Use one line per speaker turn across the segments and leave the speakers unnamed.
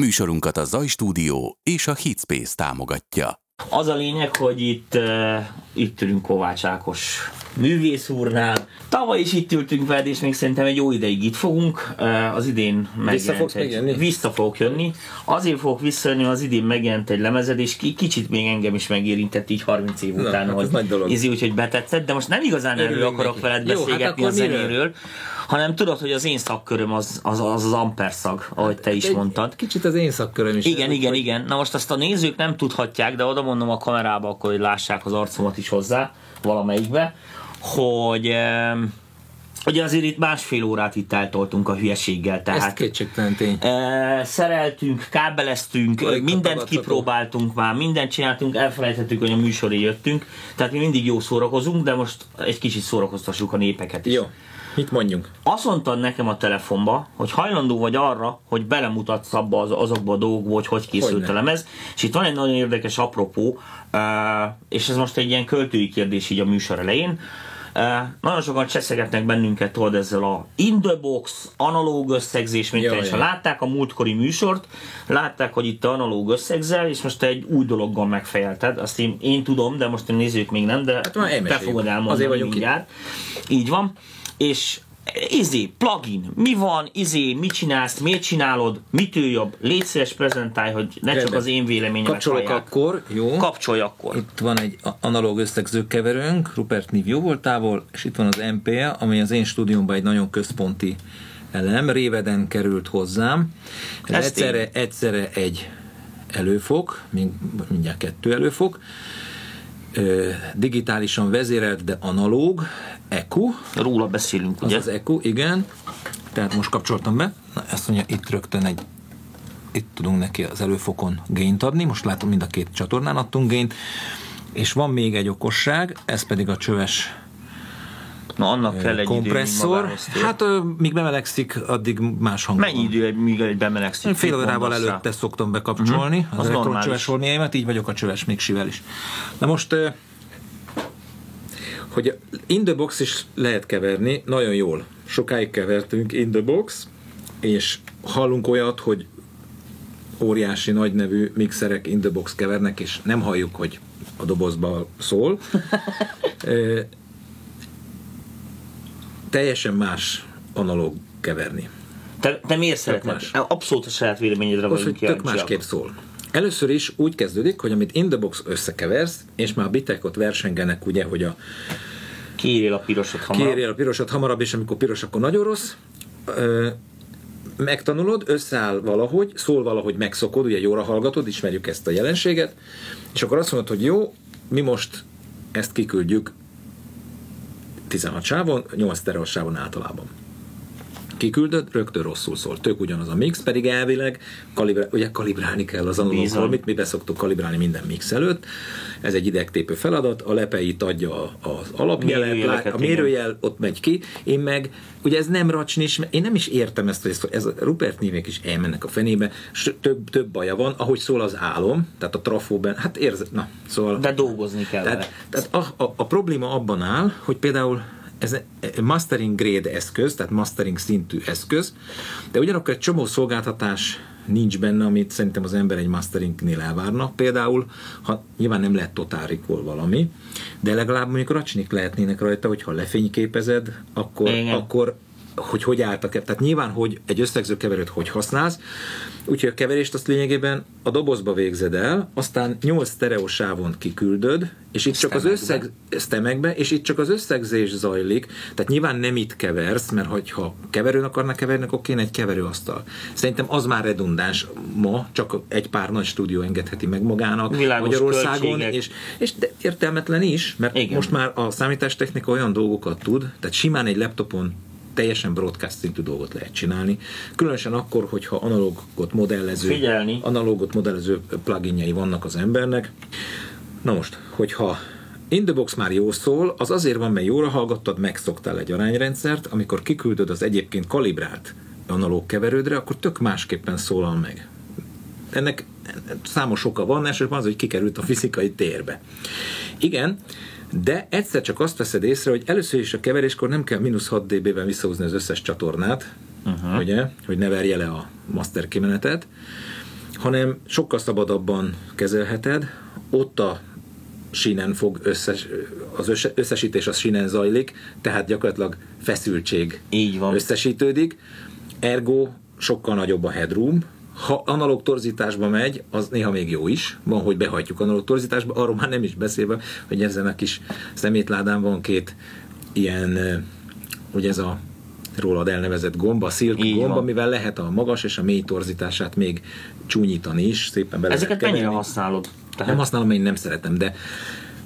Műsorunkat a Zaj Stúdió és a Hitspace támogatja.
Az a lényeg, hogy itt, uh, itt ülünk Kovács Ákos művész úrnál. Tavaly is itt ültünk veled, és még szerintem egy jó ideig itt fogunk. Uh, az idén
Vissza fogsz
egy,
megjönni?
Vissza fogok jönni. Azért fogok visszajönni, az idén megjelent egy lemezed, és ki, kicsit még engem is megérintett így 30 év
Na,
után,
hát
hogy
ez nagy dolog.
Izi, úgyhogy betetszett, de most nem igazán erről
Örülünk
akarok
neki.
veled
Jó, hát
beszélgetni
akkor
a
miről?
Hanem tudod, hogy az én szakköröm az az, az, az amperszag, ahogy te is
Egy
mondtad.
Kicsit az én szakköröm is.
Igen,
Hogy-
igen, igen. Na most azt a nézők nem tudhatják, de oda mondom a kamerába, akkor hogy lássák az arcomat is hozzá, valamelyikbe, hogy ugye azért itt másfél órát itt eltoltunk a hülyeséggel,
Ez
tehát
kétségtelen tény.
e, szereltünk, kábeleztünk,
Alig
mindent
tagadható.
kipróbáltunk már, mindent csináltunk, elfelejtettük, hogy a műsoré jöttünk, tehát mi mindig jó szórakozunk, de most egy kicsit szórakoztassuk a népeket is.
Jó. Mit mondjunk?
Azt mondtad nekem a telefonba, hogy hajlandó vagy arra, hogy belemutatsz abba az, azokba a dolgokba, hogy hogy készült
Hogyne.
a lemez. És itt van egy nagyon érdekes apropó, és ez most egy ilyen költői kérdés így a műsor elején. Nagyon sokan cseszegetnek bennünket tudod ezzel a in the box, analóg összegzés, mint és ha látták a múltkori műsort, látták, hogy itt analóg összegzel, és most egy új dologgal megfejelted. Azt én, én tudom, de most a nézők még nem, de
Hát
te fogod elmondani
Azért vagyunk itt.
mindjárt. Így van. És izé, plugin, mi van, izé, mit csinálsz, miért csinálod, mitől jobb, légy szíves prezentálj, hogy ne csak az én véleményemet
Kapcsolok
hallják.
akkor, jó.
Kapcsolj akkor.
Itt van egy analóg összegzőkeverőnk, Rupert Niv jó voltából, és itt van az MPA, ami az én stúdiómban egy nagyon központi elem, réveden került hozzám. Ez
Ez
egyszerre, egyszerre egy előfok, mind- mindjárt kettő előfok, digitálisan vezérelt, de analóg, EQ,
Róla beszélünk,
az
ugye?
az EQ, igen. Tehát most kapcsoltam be. Na, ezt mondja, itt rögtön egy itt tudunk neki az előfokon gaint adni, most látom mind a két csatornán adtunk gaint, és van még egy okosság, ez pedig a csöves
Na, annak kell egy idő,
kompresszor.
tér.
Hát míg bemelegszik, addig más hang
Mennyi idő, míg egy bemelegszik?
Fél
Mit
órával
rá?
előtte szoktam bekapcsolni
Mhm, az
az elektroncsöves volniaimat, így vagyok a csöves mixivel is. Na most, hogy in the box is lehet keverni, nagyon jól. Sokáig kevertünk in the box, és hallunk olyat, hogy óriási nagy nevű mixerek in the box kevernek, és nem halljuk, hogy a dobozba szól. Teljesen más analóg keverni.
Te, te miért szereted?
más.
Abszolút a saját véleményedre
hogy
vagyunk
tök
kíváncsiak.
másképp szól. Először is úgy kezdődik, hogy amit in the box összekeversz, és már a bitek ott versengenek, ugye, hogy a
Kiírjél a pirosot hamarabb.
kérjél a pirosat hamarabb, és amikor piros, akkor nagyon rossz. Ö, megtanulod, összeáll valahogy, szól valahogy megszokod, ugye jóra hallgatod, ismerjük ezt a jelenséget, és akkor azt mondod, hogy jó, mi most ezt kiküldjük 16 sávon, 8 sztereos sávon általában. Kiküldöd, rögtön rosszul szól. Tök ugyanaz a mix, pedig elvileg kalibrál, ugye kalibrálni kell az analóg holmit, mi beszoktuk kalibrálni minden mix előtt. Ez egy idegtépő feladat, a lepeit adja az alapjelet,
Mérőjeleket,
a mérőjel ott megy ki, én meg, ugye ez nem racsnis, én nem is értem ezt, hogy ez, a Rupert névék is elmennek a fenébe, s több, több baja van, ahogy szól az álom, tehát a trafóben, hát érzed, na, szóval...
De dolgozni kell vele.
Tehát, tehát a, a, a probléma abban áll, hogy például ez egy mastering grade eszköz, tehát mastering szintű eszköz, de ugyanakkor egy csomó szolgáltatás nincs benne, amit szerintem az ember egy masteringnél elvárna. Például, ha nyilván nem lehet totál recall valami, de legalább mondjuk racsnik lehetnének rajta, hogyha lefényképezed, akkor,
Igen.
akkor hogy hogy álltak. Tehát nyilván, hogy egy összegző keverőt hogy használsz, úgyhogy a keverést azt lényegében a dobozba végzed el, aztán 8 sztereósávon kiküldöd, és itt csak az
Stemekbe.
összeg, stemekbe, és itt csak az összegzés zajlik, tehát nyilván nem itt keversz, mert hogyha keverőn akarnak keverni, akkor kéne egy keverőasztal. Szerintem az már redundáns ma, csak egy pár nagy stúdió engedheti meg magának
Világos
Magyarországon,
költségek.
és, és de értelmetlen is, mert.
Igen.
most már a számítástechnika olyan dolgokat tud, tehát simán egy laptopon teljesen broadcast szintű dolgot lehet csinálni. Különösen akkor, hogyha analógot modellező,
Figyelni.
analógot modellező pluginjai vannak az embernek. Na most, hogyha In the box már jó szól, az azért van, mert jóra hallgattad, megszoktál egy arányrendszert, amikor kiküldöd az egyébként kalibrált analóg keverődre, akkor tök másképpen szólal meg. Ennek számos oka van, elsősorban az, hogy kikerült a fizikai térbe. Igen, de egyszer csak azt veszed észre, hogy először is a keveréskor nem kell mínusz 6 dB-ben visszahúzni az összes csatornát, uh-huh. ugye, hogy ne verje le a master kimenetet, hanem sokkal szabadabban kezelheted, ott a sínen fog összes, az össze- összesítés az sínen zajlik, tehát gyakorlatilag feszültség
Így van.
összesítődik, ergo sokkal nagyobb a headroom, ha analóg torzításba megy, az néha még jó is, van, hogy behajtjuk analóg torzításba, arról már nem is beszélve, hogy ezen a kis szemétládán van két ilyen, hogy ez a rólad elnevezett gomba,
Így
gomba,
van.
mivel lehet a magas és a mély torzítását még csúnyítani is, szépen bele
Ezeket mennyire használod?
Nem használom, én nem szeretem, de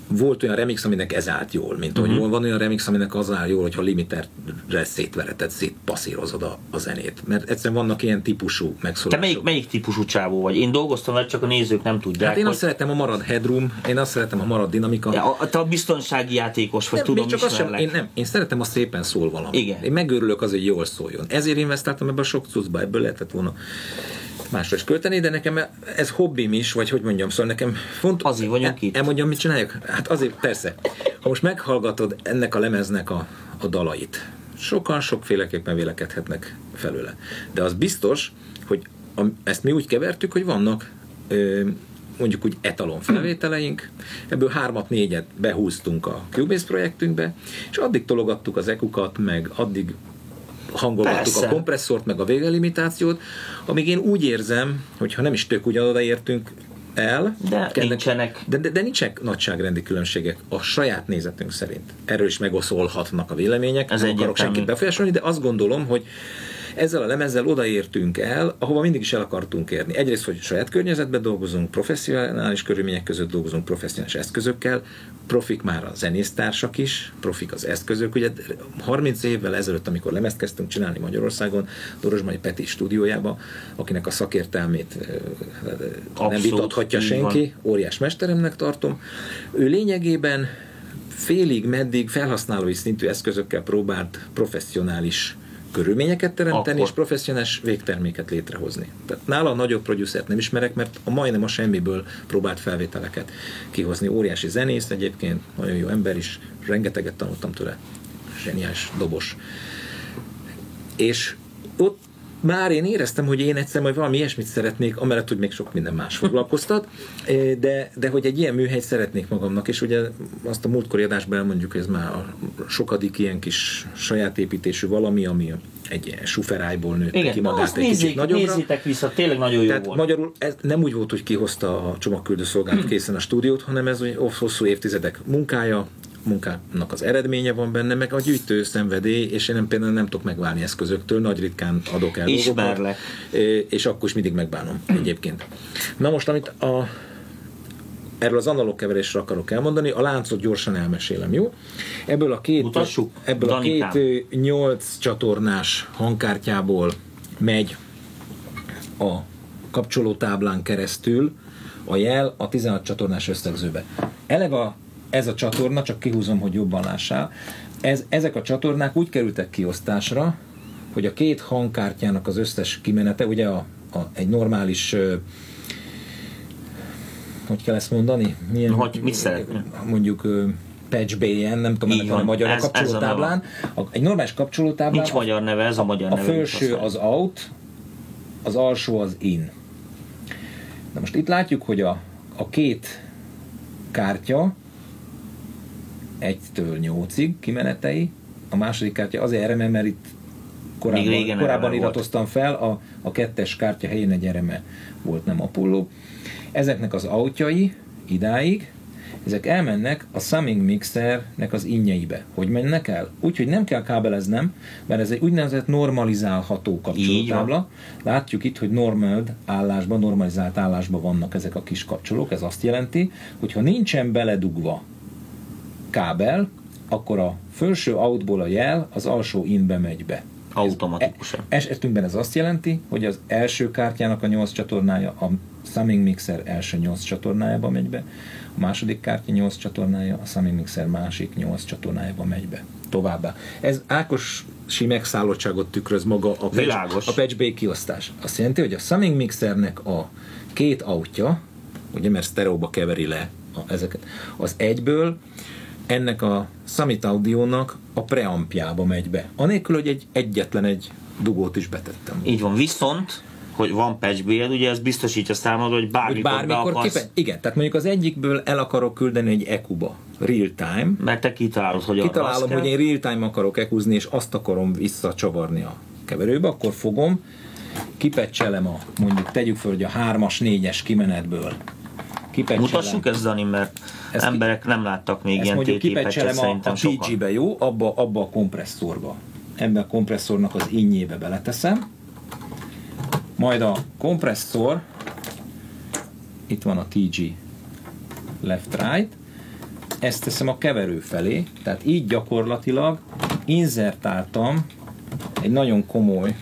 volt olyan remix, aminek ez állt jól, mint
Mhm.
hogy uh-huh. van olyan remix, aminek az áll jól, hogyha limiterre szétvereted, szétpasszírozod a, a zenét. Mert egyszerűen vannak ilyen típusú
Te
megszólások.
melyik, melyik típusú csávó vagy? Én dolgoztam vele, csak a nézők nem tudják.
Hát én
hogy...
azt szeretem, ha marad headroom, én azt szeretem, ha marad dinamika.
Ja, a- te a biztonsági játékos vagy,
Nem,
tudom,
csak azt sem, én nem, én szeretem, ha szépen szól valami.
Igen.
Én megőrülök az, hogy jól szóljon. Ezért investáltam ebbe a sok cuccba, ebből lehetett volna másra is költeni, de nekem ez hobbim is, vagy hogy mondjam, szóval nekem fontos.
Azért vagyunk itt.
Elmondjam, mit csináljak? Hát azért, persze. Ha most meghallgatod ennek a lemeznek a, a dalait, sokan sokféleképpen vélekedhetnek felőle. De az biztos, hogy a, ezt mi úgy kevertük, hogy vannak ö, mondjuk úgy etalon felvételeink, ebből hármat, négyet behúztunk a Cubase projektünkbe, és addig tologattuk az ekukat, meg addig hangolgattuk
Persze.
a kompresszort, meg a végelimitációt, amíg én úgy érzem, hogy ha nem is tök ugyanoda értünk el,
De nincsenek.
de, de, de nincsenek nagyságrendi különbségek a saját nézetünk szerint. Erről is megoszolhatnak a vélemények,
Ez
nem akarok
egyértelmű.
senkit befolyásolni, de azt gondolom, hogy ezzel a lemezzel odaértünk el, ahova mindig is el akartunk érni. Egyrészt, hogy saját környezetben dolgozunk, professzionális körülmények között dolgozunk, professzionális eszközökkel, profik már a zenésztársak is, profik az eszközök. Ugye 30 évvel ezelőtt, amikor lemezt kezdtünk csinálni Magyarországon, Dorosmai Peti stúdiójába, akinek a szakértelmét ö, nem
Abszolút,
vitathatja senki, óriás mesteremnek tartom. Ő lényegében félig, meddig felhasználói szintű eszközökkel próbált professzionális körülményeket teremteni,
Akkor.
és professzionális végterméket létrehozni. Tehát nála a nagyobb producert nem ismerek, mert a majdnem a semmiből próbált felvételeket kihozni. Óriási zenész egyébként, nagyon jó ember is, rengeteget tanultam tőle. Zseniális dobos. És ott már én éreztem, hogy én egyszer majd valami ilyesmit szeretnék, amellett, hogy még sok minden más foglalkoztat, eh, de, de hogy egy ilyen műhelyt szeretnék magamnak, és ugye azt a múltkori adásban elmondjuk, hogy ez már a sokadik ilyen kis saját építésű valami, ami egy ilyen suferájból nőtt
Igen,
ki magát
azt
egy kicsit
nézzék,
nagyobbra.
nézzétek vissza, tényleg nagyon jó
Tehát
volt.
magyarul ez nem úgy volt, hogy kihozta a csomagküldő szolgálat készen a stúdiót, hanem ez egy hosszú évtizedek munkája, munkának az eredménye van benne, meg a gyűjtő szenvedély, és én nem, például nem tudok megválni eszközöktől, nagy ritkán adok el
Ismerlek.
dolgokat, és akkor is mindig megbánom egyébként. Na most, amit a, erről az analóg keverésre akarok elmondani, a láncot gyorsan elmesélem, jó? Ebből a két,
Mutassuk,
ebből a
Danikám.
két ö, nyolc csatornás hangkártyából megy a kapcsolótáblán keresztül a jel a 16 csatornás összegzőbe. Eleve a, ez a csatorna, csak kihúzom, hogy jobban lássál, ez, ezek a csatornák úgy kerültek kiosztásra, hogy a két hangkártyának az összes kimenete, ugye a, a, egy normális hogy kell ezt mondani? Milyen,
Hogy- mit szeretnél?
Mondjuk patch BN, nem tudom, ennek van a magyar a
Ez- ez a
kapcsolótáblán. A, egy normális kapcsolótáblán
Nincs magyar neve, ez a magyar
a
neve.
felső
nincs
az out, az alsó az in. Na most itt látjuk, hogy a, a két kártya 1-től 8-ig kimenetei, a második kártya azért ereme, mert itt korábban,
régen
korábban
volt.
iratoztam fel, a, a kettes kártya helyén egy ereme volt, nem Apollo. Ezeknek az autjai idáig, ezek elmennek a Summing Mixernek az innyeibe. Hogy mennek el? Úgyhogy nem kell kábeleznem, mert ez egy úgynevezett normalizálható kapcsolótábla. Látjuk itt, hogy normald állásban, normalizált állásban vannak ezek a kis kapcsolók. Ez azt jelenti, hogy ha nincsen beledugva kábel, akkor a felső outból a jel az alsó inbe megy be.
Automatikusan.
E- Esetünkben ez azt jelenti, hogy az első kártyának a 8 csatornája a Summing Mixer első 8 csatornájába megy be, a második kártya 8 csatornája a Summing Mixer másik 8 csatornájába megy be. Továbbá. Ez Ákos megszállottságot tükröz maga a patch,
Világos.
a patch B kiosztás. Azt jelenti, hogy a Summing Mixernek a két autja, ugye mert sztereóba keveri le a, ezeket, az egyből ennek a Summit Audio-nak a preampjába megy be. Anélkül, hogy egy egyetlen egy dugót is betettem.
Így van, viszont hogy van patchbéled, ugye ez biztosítja számodra, hogy bármikor,
Hogy bármikor
be akarsz,
kipe- Igen, tehát mondjuk az egyikből el akarok küldeni egy EQ-ba, real time,
mert te kitalálod, hogy
kitalálom, hogy én real time akarok ekuzni, és azt akarom visszacsavarni a keverőbe, akkor fogom, kipecselem a, mondjuk tegyük föl, hogy a 3-as, 4-es kimenetből. Kipecselem,
Mutassuk ezt, Dani, mert
Ezt ki-
emberek nem láttak még
ezt
ilyen
a,
szerintem
a
sokan.
PG-be, jó? Abba, abba a kompresszorba. Ebbe a kompresszornak az innyébe beleteszem. Majd a kompresszor, itt van a TG left-right, ezt teszem a keverő felé, tehát így gyakorlatilag inzertáltam egy nagyon komoly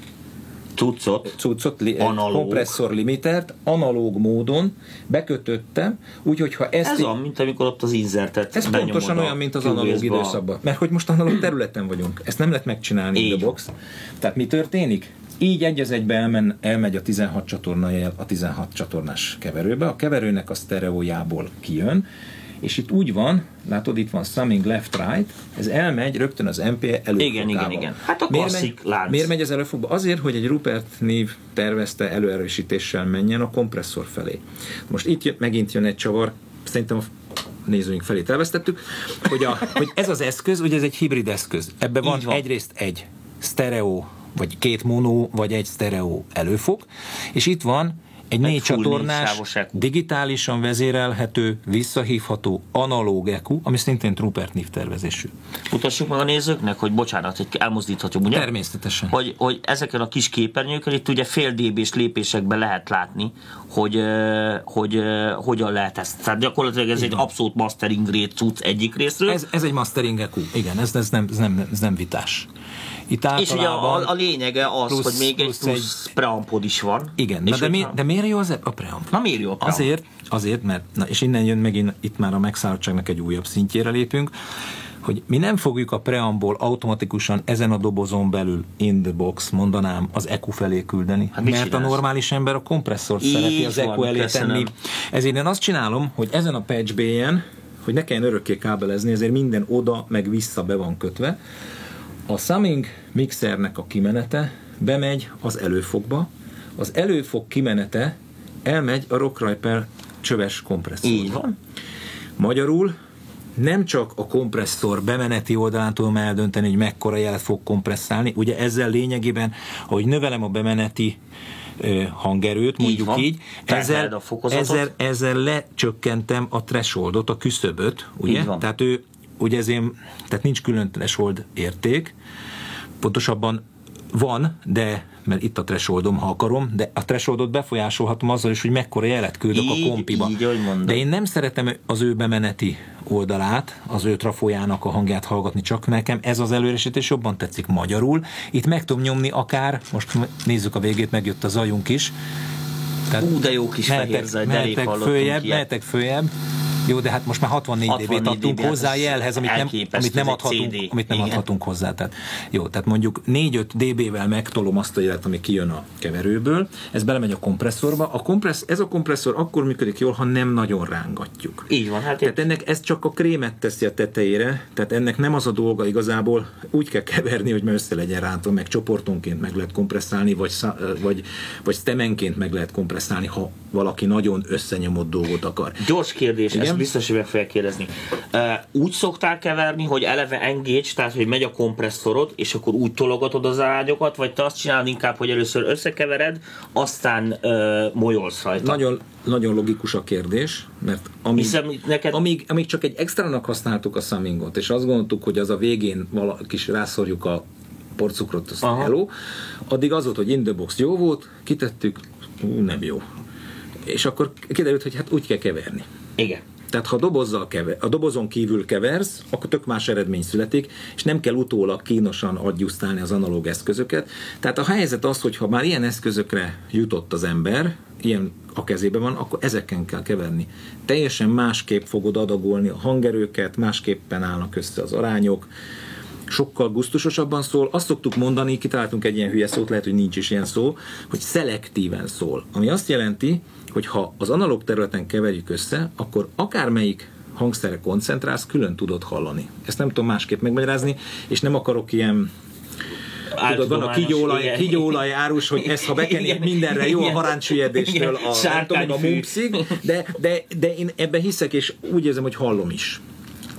Cuccot,
cuccot, li,
Analóg.
kompresszor limitert, analóg módon bekötöttem, úgyhogy ha ezt
ez olyan, mint amikor ott az inzertet
ez pontosan
a
olyan, mint az analóg időszakban. Mert hogy most analóg területen vagyunk. Ezt nem lehet megcsinálni in
Így
the box. Tehát mi történik? Így egy az egybe elmen, elmegy a 16 csatorna jel a 16 csatornás keverőbe, a keverőnek a sztereójából kijön, és itt úgy van, látod, itt van summing left-right, ez elmegy rögtön az MP előfogába.
Igen, igen, igen. Hát a
Miért megy,
lánc.
Miért megy az előfogba? Azért, hogy egy Rupert név tervezte előerősítéssel menjen a kompresszor felé. Most itt jön, megint jön egy csavar, szerintem a nézőink felé terveztettük, hogy, a, hogy ez az eszköz, ugye ez egy hibrid eszköz. Ebben van,
van.
egyrészt egy stereo, vagy két mono, vagy egy stereo előfog, és itt van egy négy csatornás, digitálisan vezérelhető, visszahívható analóg EQ, ami szintén Rupert név tervezésű.
Mutassuk meg a nézőknek, hogy bocsánat, hogy elmozdíthatjuk, ugye?
Természetesen.
Hogy, hogy ezeken a kis képernyőkön itt ugye fél db lépésekben lehet látni, hogy, hogy ö, hogyan lehet ezt. Tehát gyakorlatilag ez egy abszolút mastering grade cucc egyik részről.
Ez, ez egy mastering EQ, igen, ez, ez, nem, ez, nem, ez nem vitás. Itt
és ugye a, a lényege az,
plusz-
hogy még egy
plusz
plusz preampod is van.
Igen,
és
de, mi, de miért jó az e- a preamp?
Na miért jó a preamp?
Azért, azért, mert, na és innen jön megint, itt már a megszállottságnak egy újabb szintjére lépünk, hogy mi nem fogjuk a preamból automatikusan ezen a dobozon belül in the box, mondanám, az EQ felé küldeni.
Hát
mert a normális ember a kompresszort szereti az EQ elé tenni. Ezért én azt csinálom, hogy ezen a patch B-en, hogy ne kelljen örökké kábelezni, ezért minden oda meg vissza be van kötve. A summing mixernek a kimenete bemegy az előfogba, az előfog kimenete elmegy a Rockriper csöves kompresszorba.
Így van.
Magyarul nem csak a kompresszor bemeneti oldalán tudom eldönteni, hogy mekkora jelet fog kompresszálni, ugye ezzel lényegében, hogy növelem a bemeneti hangerőt, mondjuk így,
Terheled
ezzel,
a fokozatot.
ezzel, ezzel lecsökkentem a thresholdot, a küszöböt, ugye?
Így van.
Tehát ő, ugye ezért, tehát nincs külön threshold érték, pontosabban van, de mert itt a thresholdom, ha akarom, de a thresholdot befolyásolhatom azzal is, hogy mekkora jelet küldök
Így,
a kompiba.
így,
de én nem szeretem az ő bemeneti oldalát, az ő trafójának a hangját hallgatni, csak nekem ez az előresítés jobban tetszik magyarul. Itt meg tudom nyomni akár, most nézzük a végét, megjött a zajunk is. Tehát
Ú, de jó kis fehér zaj,
mehetek följebb, mehetek följebb. Jó, de hát most már 64,
64
dB-t adtunk
dB,
hozzá jelhez, amit nem, amit nem adhatunk,
CD.
amit nem
Igen.
adhatunk hozzá. Tehát, jó, tehát mondjuk 4-5 dB-vel megtolom azt a jelet, ami kijön a keverőből, ez belemegy a kompresszorba. A kompressz, ez a kompresszor akkor működik jól, ha nem nagyon rángatjuk.
Így van, hát
Tehát ennek ez csak a krémet teszi a tetejére, tehát ennek nem az a dolga igazából, úgy kell keverni, hogy már össze legyen rántva, meg csoportonként meg lehet kompresszálni, vagy, szá- vagy, vagy stemenként meg lehet kompresszálni, ha valaki nagyon összenyomott dolgot akar.
Gyors kérdés,
Igen?
Ezt biztos, hogy meg fogják kérdezni. Uh, úgy szoktál keverni, hogy eleve engage, tehát hogy megy a kompresszorod, és akkor úgy tologatod az ágyokat, vagy te azt csinálod inkább, hogy először összekevered, aztán uh, molyolsz rajta.
Nagyon, nagyon logikus a kérdés, mert amíg,
Hiszem, neked-
amíg, amíg csak egy extrának használtuk a summingot, és azt gondoltuk, hogy az a végén vala, kis rászorjuk a porcukrot, az
Aha.
hello, addig az volt, hogy in the box jó volt, kitettük, ú, nem jó. És akkor kiderült, hogy hát úgy kell keverni.
Igen.
Tehát ha a, dobozzal kever, a dobozon kívül keversz, akkor tök más eredmény születik, és nem kell utólag kínosan adjusztálni az analóg eszközöket. Tehát a helyzet az, hogy ha már ilyen eszközökre jutott az ember, ilyen a kezében van, akkor ezeken kell keverni. Teljesen másképp fogod adagolni a hangerőket, másképpen állnak össze az arányok, sokkal gusztusosabban szól. Azt szoktuk mondani, kitaláltunk egy ilyen hülye szót, lehet, hogy nincs is ilyen szó, hogy szelektíven szól. Ami azt jelenti, hogy ha az analóg területen keverjük össze, akkor akármelyik hangszerre koncentrálsz, külön tudod hallani. Ezt nem tudom másképp megmagyarázni, és nem akarok ilyen tudod, van a kigyóolaj, kigyóolaj árus, hogy ezt ha bekenjük
Igen,
mindenre, jó a
igen.
haránsüllyedéstől,
Igen,
a, tudom, a mumpszig, de, de, de én ebben hiszek, és úgy érzem, hogy hallom is.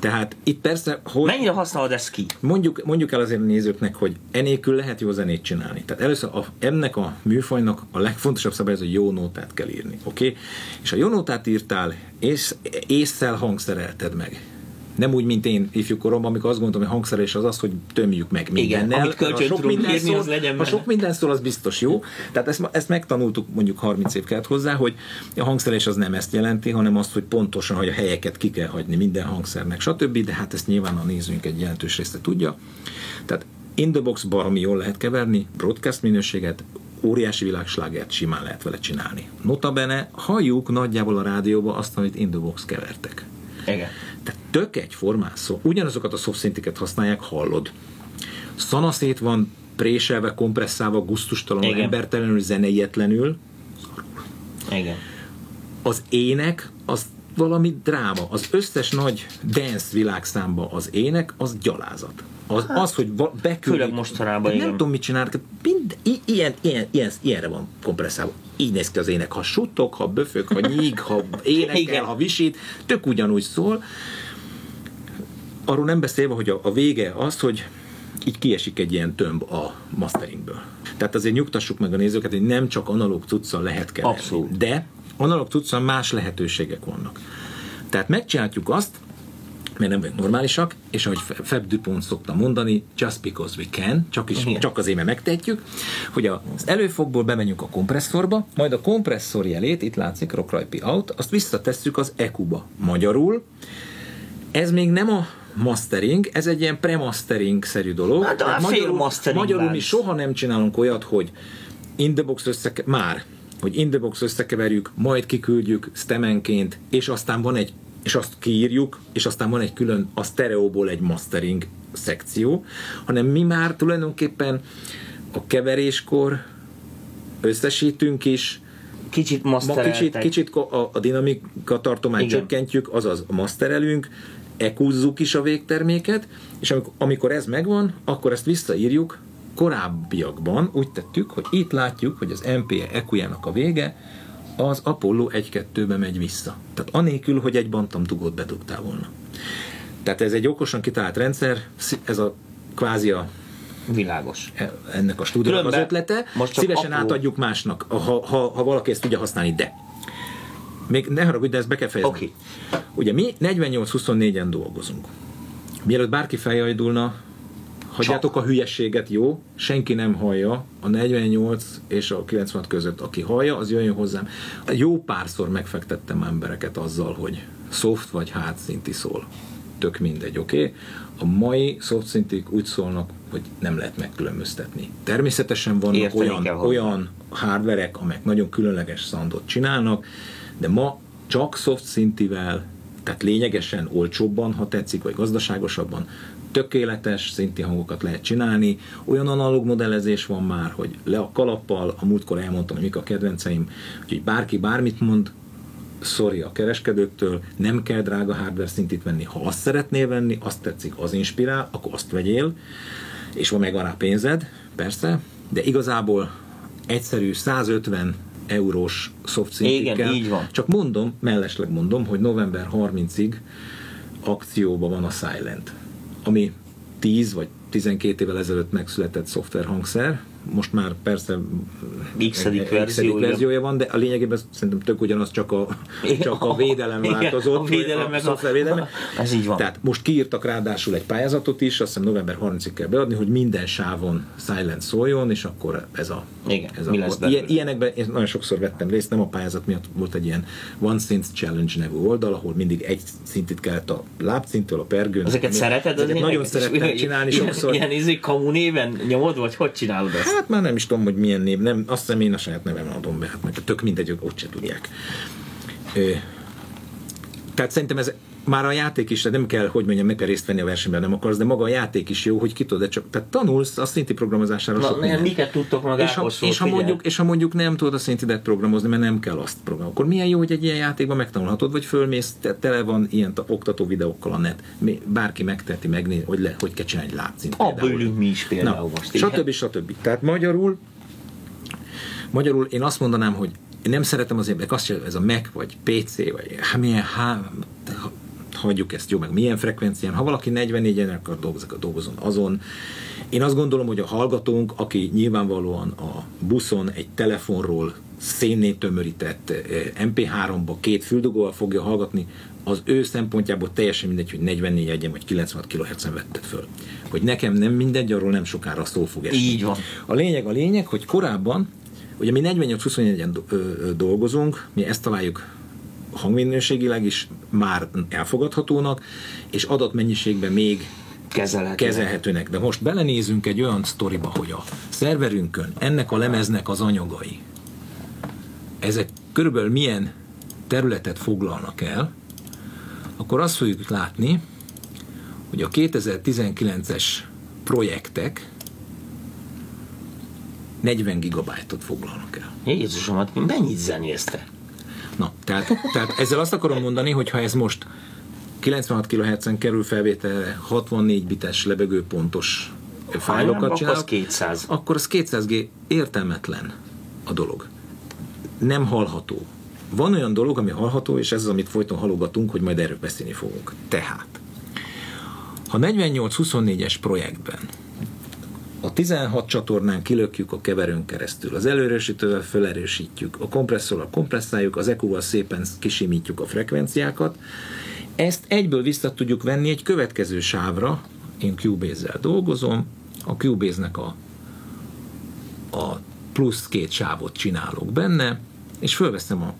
Tehát itt persze, hogy
Mennyire használod ezt ki?
mondjuk, mondjuk el azért a nézőknek, hogy enélkül lehet jó zenét csinálni. Tehát először a, ennek a műfajnak a legfontosabb szabály az, hogy jó nótát kell írni. Oké? Okay? És ha jó nótát írtál, és észszel hangszerelted meg. Nem úgy, mint én ifjú koromban, amikor azt gondoltam, hogy hangszerelés az az, hogy tömjük meg mindennel.
amit kölcsön
Ha sok minden szól,
az legyen
Ha sok minden szól, az biztos jó. Tehát ezt, ezt megtanultuk, mondjuk 30 év kellett hozzá, hogy a hangszerelés az nem ezt jelenti, hanem azt, hogy pontosan, hogy a helyeket ki kell hagyni minden hangszernek, stb. De hát ezt nyilván a nézőink egy jelentős része tudja. Tehát in the box baromi jól lehet keverni, broadcast minőséget, óriási világslágert simán lehet vele csinálni. Notabene halljuk nagyjából a rádióba azt, amit in the box kevertek.
Igen.
Tehát tök egyformán szó. Ugyanazokat a softszinteket használják, hallod. Szanaszét van préselve, kompresszálva, gusztustalanul,
Igen.
embertelenül, zeneietlenül.
Igen.
Az ének, az valami dráma. Az összes nagy dance világszámba az ének, az gyalázat. Az, az hogy beküldik.
Főleg mostanában,
Nem
igen.
tudom, mit csinálnak. Mind, i- ilyen, ilyen, ilyen, ilyenre van kompresszálva. Így néz ki az ének. Ha suttog, ha böfög, ha nyíg, ha énekel,
Igen.
ha visít, tök ugyanúgy szól. Arról nem beszélve, hogy a, a vége az, hogy így kiesik egy ilyen tömb a masteringből. Tehát azért nyugtassuk meg a nézőket, hogy nem csak analóg cuccal lehet keverni.
Abszolút.
De analóg cuccal más lehetőségek vannak. Tehát megcsináljuk azt, mert nem vagyunk normálisak, és ahogy Fe- Feb Dupont szokta mondani, just because we can, csak, is,
Igen.
csak azért, mert megtehetjük, hogy az előfogból bemegyünk a kompresszorba, majd a kompresszor jelét, itt látszik Rockrajpi out, azt visszatesszük az EQ-ba. Magyarul ez még nem a mastering, ez egy ilyen pre-mastering-szerű dolog.
Hát,
magyarul, magyarul mi soha nem csinálunk olyat, hogy in the box összeke- már, hogy in the box összekeverjük, majd kiküldjük stemenként, és aztán van egy és azt kiírjuk, és aztán van egy külön a stereóból egy mastering szekció, hanem mi már tulajdonképpen a keveréskor összesítünk is,
Kicsit
Ma
mastereltek.
kicsit, kicsit a, a dinamika tartományt
Igen.
csökkentjük, azaz masterelünk, ekúzzuk is a végterméket, és amikor, amikor ez megvan, akkor ezt visszaírjuk korábbiakban úgy tettük, hogy itt látjuk, hogy az MPE EQ-jának a vége az Apollo 1-2-be megy vissza. Tehát anélkül, hogy egy bantam dugót bedugtál volna. Tehát ez egy okosan kitalált rendszer, ez a kvázi a
Világos.
ennek a stúdiónak az ötlete.
most
Szívesen
apró-
átadjuk másnak, ha, ha, ha valaki ezt tudja használni, de még ne haragudj, de ezt be kell fejezni.
Oké.
Ugye mi 48-24-en dolgozunk. Mielőtt bárki feljajdulna, hagyjátok a hülyességet, jó? Senki nem hallja. A 48 és a 96 között, aki hallja, az jöjjön hozzám. Jó párszor megfektettem embereket azzal, hogy soft vagy hard szinti szól. Tök mindegy, oké? Okay? A mai soft szintik úgy szólnak, hogy nem lehet megkülönböztetni. Természetesen vannak
Érteni
olyan, olyan hardverek, amelyek nagyon különleges soundot csinálnak, de ma csak soft szintivel, tehát lényegesen olcsóbban, ha tetszik, vagy gazdaságosabban, tökéletes szinti hangokat lehet csinálni. Olyan analóg modellezés van már, hogy le a kalappal, a múltkor elmondtam, hogy mik a kedvenceim, úgyhogy bárki bármit mond, sorry a kereskedőktől, nem kell drága hardware szintit venni. Ha azt szeretnél venni, azt tetszik, az inspirál, akkor azt vegyél, és van meg van rá pénzed, persze, de igazából egyszerű 150 eurós soft.
Igen, így van.
Csak mondom, mellesleg mondom, hogy november 30-ig akcióban van a Silent, ami 10 vagy 12 évvel ezelőtt megszületett szoftverhangszer, most már persze egy
verziója.
verziója van, de a lényegében szerintem tök ugyanaz, csak a,
Igen.
csak a védelem
Igen,
változott.
a védelem meg a-
szoftvervédelem.
Ez így van.
Tehát most kiírtak ráadásul egy pályázatot is, azt hiszem november 30-ig kell beadni, hogy minden sávon Silent szóljon, és akkor ez a...
Igen,
ez
mi
a,
lesz
ilyen, ilyenekben én nagyon sokszor vettem részt, nem a pályázat miatt volt egy ilyen One Synth Challenge nevű oldal, ahol mindig egy szintit kellett a lábcinttől, a pergőn.
Ezeket szereted? az
Ezeket nagyon szerettem csinálni
ilyen,
sokszor.
Ilyen izé kamu néven nyomod, vagy hogy csinálod ezt?
Hát már nem is tudom, hogy milyen név, nem, azt hiszem én a saját nevem adom be, hát meg tök mindegy, ott se tudják. Ö, tehát szerintem ez már a játék is, nem kell, hogy mondjam, meg kell részt venni a versenyben, nem akarsz, de maga a játék is jó, hogy ki tudod, csak, tehát tanulsz a szinti programozására
Na,
sok
nem, miket tudtok meg
és ha, és, ha mondjuk, és ha mondjuk nem tudod a szintidet programozni, mert nem kell azt programozni, akkor milyen jó, hogy egy ilyen játékban megtanulhatod, vagy fölmész, te, tele van ilyen oktató videókkal a net. Mi, bárki megteheti, megnéz, hogy, le, hogy kell csinálni egy látszint.
Abba ülünk mi is például
Na,
most.
stb. stb. Tehát magyarul, magyarul én azt mondanám, hogy én nem szeretem az emberek azt, hogy ez a Mac, vagy PC, vagy hát milyen, há, hagyjuk ezt jó, meg milyen frekvencián. Ha valaki 44-en akar dolgozni, akkor dolgozon azon. Én azt gondolom, hogy a hallgatónk, aki nyilvánvalóan a buszon egy telefonról szénné tömörített eh, MP3-ba két füldugóval fogja hallgatni, az ő szempontjából teljesen mindegy, hogy 44 egyen vagy 96 kHz-en vetted föl. Hogy nekem nem mindegy, arról nem sokára szó fog esni.
Így van.
A lényeg a lényeg, hogy korábban, ugye mi 48-24-en do- ö, ö, dolgozunk, mi ezt találjuk hangminőségileg is már elfogadhatónak, és adatmennyiségben még
Kezelhető.
kezelhetőnek. De most belenézünk egy olyan sztoriba, hogy a szerverünkön ennek a lemeznek az anyagai, ezek körülbelül milyen területet foglalnak el, akkor azt fogjuk látni, hogy a 2019-es projektek 40 gigabájtot foglalnak el.
Jézusom, hát mennyit zenézte?
Na, tehát, tehát ezzel azt akarom mondani, hogy ha ez most 96 kHz-en kerül felvételre 64 bites lebegőpontos fájlokat
akkor
csinálok,
az 200.
akkor az 200G értelmetlen a dolog. Nem hallható. Van olyan dolog, ami hallható, és ez az, amit folyton halogatunk, hogy majd erről beszélni fogunk. Tehát, ha 48-24-es projektben a 16 csatornán kilökjük a keverőn keresztül, az előerősítővel felerősítjük, a kompresszorral kompresszáljuk, az EQ-val szépen kisimítjuk a frekvenciákat, ezt egyből vissza tudjuk venni egy következő sávra, én Cubase-zel dolgozom, a Cubase-nek a, a plusz két sávot csinálok benne, és fölveszem a,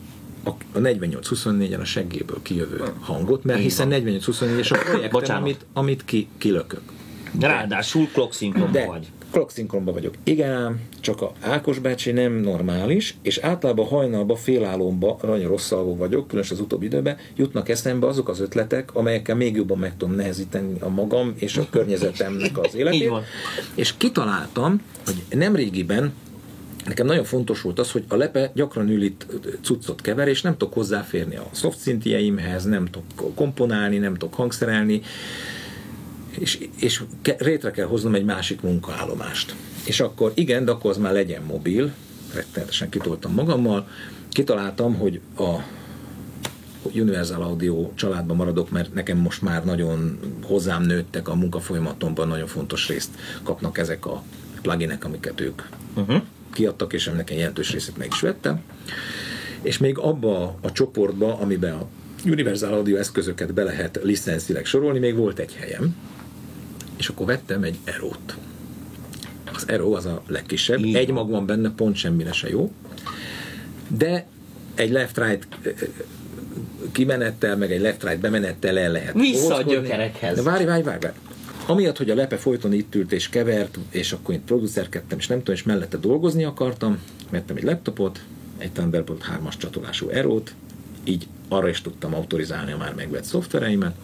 a, a 48-24-en a seggéből kijövő hangot, mert hiszen
van.
48-24-es a
Bocsánat.
amit, amit ki, kilökök.
Ráadásul clock
De
vagy.
klokszinkronban vagyok. Igen, csak a Ákos bácsi nem normális, és általában hajnalban félálomba, nagyon rossz alvó vagyok, különösen az utóbbi időben, jutnak eszembe azok az ötletek, amelyekkel még jobban meg tudom nehezíteni a magam és a környezetemnek az életét. És kitaláltam, hogy nemrégiben Nekem nagyon fontos volt az, hogy a lepe gyakran ül itt cuccot kever, és nem tudok hozzáférni a soft szintjeimhez, nem tudok komponálni, nem tudok hangszerelni, és, és rétre kell hoznom egy másik munkaállomást. És akkor igen, de akkor az már legyen mobil, rettenetesen kitoltam magammal, kitaláltam, hogy a Universal Audio családban maradok, mert nekem most már nagyon hozzám nőttek a munkafolyamatomban, nagyon fontos részt kapnak ezek a pluginek, amiket ők uh-huh. kiadtak, és ennek egy jelentős részét meg is vettem. És még abba a csoportba, amiben a Universal Audio eszközöket be lehet licenszileg sorolni, még volt egy helyem, és akkor vettem egy Aero-t. Az Aero az a legkisebb,
Így
egy mag van benne, pont semmire se jó, de egy left-right kimenettel, meg egy left-right bemenettel el lehet
Vissza a gyökerekhez.
De várj, várj, várj, várj. Amiatt, hogy a lepe folyton itt ült és kevert, és akkor én producerkedtem, és nem tudom, és mellette dolgozni akartam, vettem egy laptopot, egy Thunderbolt 3-as csatolású Aero-t, így arra is tudtam autorizálni a már megvett szoftvereimet,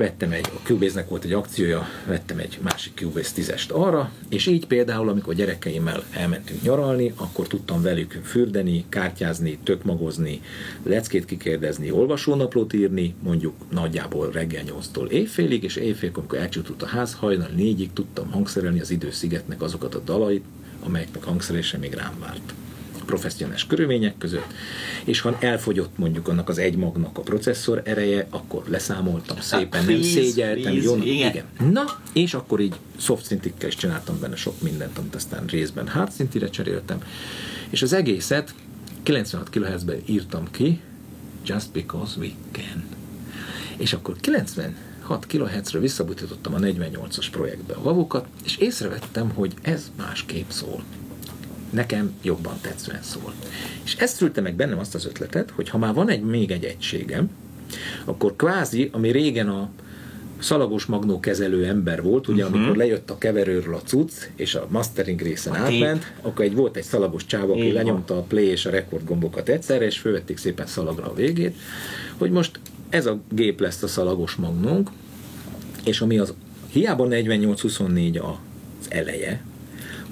vettem egy, a Cubase-nek volt egy akciója, vettem egy másik Cubase 10-est arra, és így például, amikor gyerekeimmel elmentünk nyaralni, akkor tudtam velük fürdeni, kártyázni, tökmagozni, leckét kikérdezni, olvasónaplót írni, mondjuk nagyjából reggel 8-tól éjfélig, és éjfél, amikor elcsútott a ház, hajnal négyig tudtam hangszerelni az időszigetnek azokat a dalait, amelyeknek hangszerelése még rám várt professzionális körülmények között, és ha elfogyott mondjuk annak az egy magnak a processzor ereje, akkor leszámoltam szépen, nem szégyeltem, jó,
igen.
igen. Na, és akkor így soft szintikkel is csináltam benne sok mindent, amit aztán részben hard szintire cseréltem, és az egészet 96 kHz-ben írtam ki, just because we can. És akkor 96 kHz-ről visszabutítottam a 48-as projektbe a vavukat, és észrevettem, hogy ez másképp szól nekem jobban tetszően szól. És ezt szülte meg bennem azt az ötletet, hogy ha már van egy még egy egységem, akkor kvázi, ami régen a szalagos magnó kezelő ember volt, ugye, uh-huh. amikor lejött a keverőről a cucc, és a mastering részen
A
átment,
tép.
akkor egy volt egy szalagos csáv, aki lenyomta a play és a record gombokat egyszerre, és fölvették szépen szalagra a végét, hogy most ez a gép lesz a szalagos magnónk, és ami az hiába 48-24 az eleje,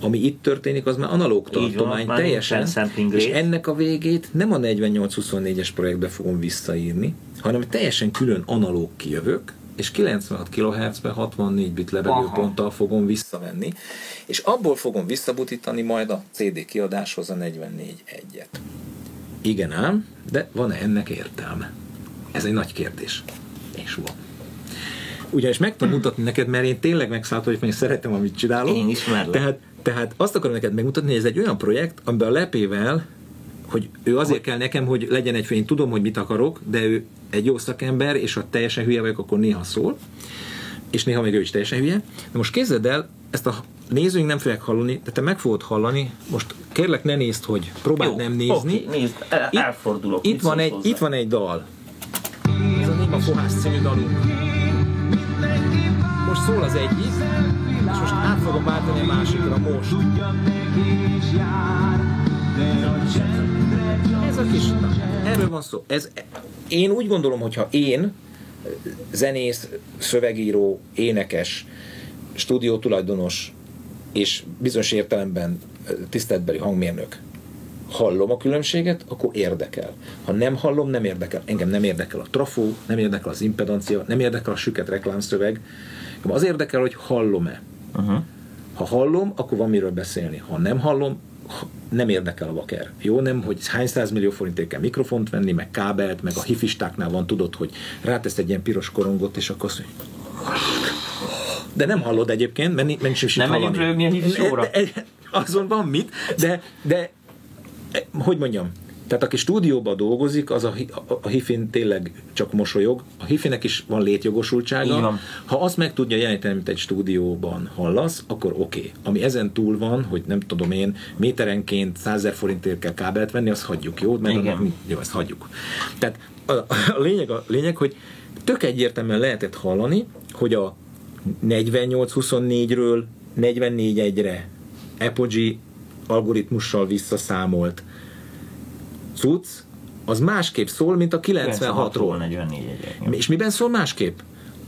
ami itt történik, az már analóg
van,
tartomány
már
teljesen, és ennek a végét nem a 48-24-es projektbe fogom visszaírni, hanem teljesen külön analóg kijövök, és 96 kHz-be 64 bit lebegőponttal fogom visszavenni, és abból fogom visszabutítani majd a CD kiadáshoz a 44.1-et. Igen ám, de van-e ennek értelme? Ez egy nagy kérdés. És van. Ugyanis meg tudom mutatni neked, mert én tényleg megszállt mert én szeretem, amit csinálok.
Én ismerlek.
Tehát, tehát azt akarom neked megmutatni, hogy ez egy olyan projekt, amiben a lepével, hogy ő azért kell nekem, hogy legyen egy fény, tudom, hogy mit akarok, de ő egy jó szakember, és ha teljesen hülye vagyok, akkor néha szól, és néha még ő is teljesen hülye. De most képzeld el, ezt a nézőink nem fogják hallani, de te meg fogod hallani. Most kérlek ne nézd, hogy próbáld
Jó,
nem nézni.
oké, nézd, el-
Itt-
elfordulok.
Itt van, egy,
hozzá?
itt van egy dal. Ez a Néma Fohász című dalunk. Most szól az egyik, és most fogom váltani a másikra most. Ez a kis, na, erről van szó. Ez, én úgy gondolom, hogyha én, zenész, szövegíró, énekes, stúdiótulajdonos és bizonyos értelemben tiszteletbeli hangmérnök hallom a különbséget, akkor érdekel. Ha nem hallom, nem érdekel. Engem nem érdekel a trafó, nem érdekel az impedancia, nem érdekel a süket reklámszöveg. Az érdekel, hogy hallom-e.
Uh-huh.
Ha hallom, akkor van miről beszélni. Ha nem hallom, ha- nem érdekel a vaker. Jó, nem, hogy hány százmillió forintért kell mikrofont venni, meg kábelt, meg a hifistáknál van, tudod, hogy rátesz egy ilyen piros korongot, és akkor azt mondja, de nem hallod egyébként, mert, ni- mert nincs is
Nem megyünk rögni a hifisóra?
E- Azon van mit, de, de e, hogy mondjam, tehát aki stúdióban dolgozik, az a, a, a hifin tényleg csak mosolyog. A hifinek is van létjogosultsága.
Van.
Ha azt meg tudja jeleníteni, mint egy stúdióban hallasz, akkor oké. Okay. Ami ezen túl van, hogy nem tudom én, méterenként 100 ezer forintért kell kábelt venni, azt hagyjuk, jó? Mert
Igen.
annak- jó, ezt hagyjuk. Tehát a, a, lényeg, a lényeg, hogy tök egyértelműen lehetett hallani, hogy a 48-24-ről 44-1-re Apogee algoritmussal visszaszámolt cucc, az másképp szól, mint a 96-ról.
96-ról 44 egyek.
És miben szól másképp?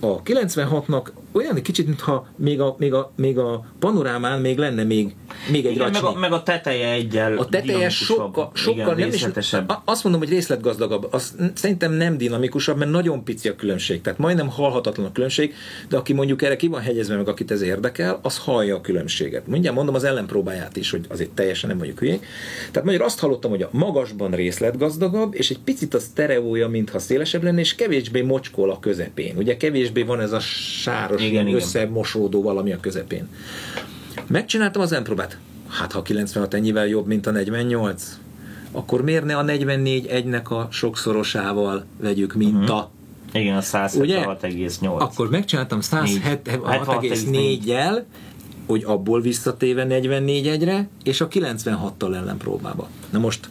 A 96-nak olyan egy kicsit, mintha még a, még a, még a panorámán még lenne még, még egy
Igen, meg, a, meg a teteje egyel
A teteje sokkal, sokkal
Igen,
nem is, azt mondom, hogy részletgazdagabb. Az szerintem nem dinamikusabb, mert nagyon pici a különbség. Tehát majdnem hallhatatlan a különbség, de aki mondjuk erre ki van hegyezve, meg akit ez érdekel, az hallja a különbséget. Mindjárt mondom az ellenpróbáját is, hogy azért teljesen nem vagyok hülyék. Tehát magyar azt hallottam, hogy a magasban részletgazdagabb, és egy picit a sztereója, mintha szélesebb lenne, és kevésbé mocskol a közepén. Ugye kevésbé van ez a sáros,
igen.
összemosódó valami a közepén. Megcsináltam az ellenpróbát. Hát ha a 96 ennyivel jobb, mint a 48, akkor miért ne a 44 egynek a sokszorosával vegyük minta?
Igen, a
Ugye?
176,8.
Akkor megcsináltam 176,4-jel, hogy abból visszatéve 44 egyre, és a 96-tal ellen próbába. Na most,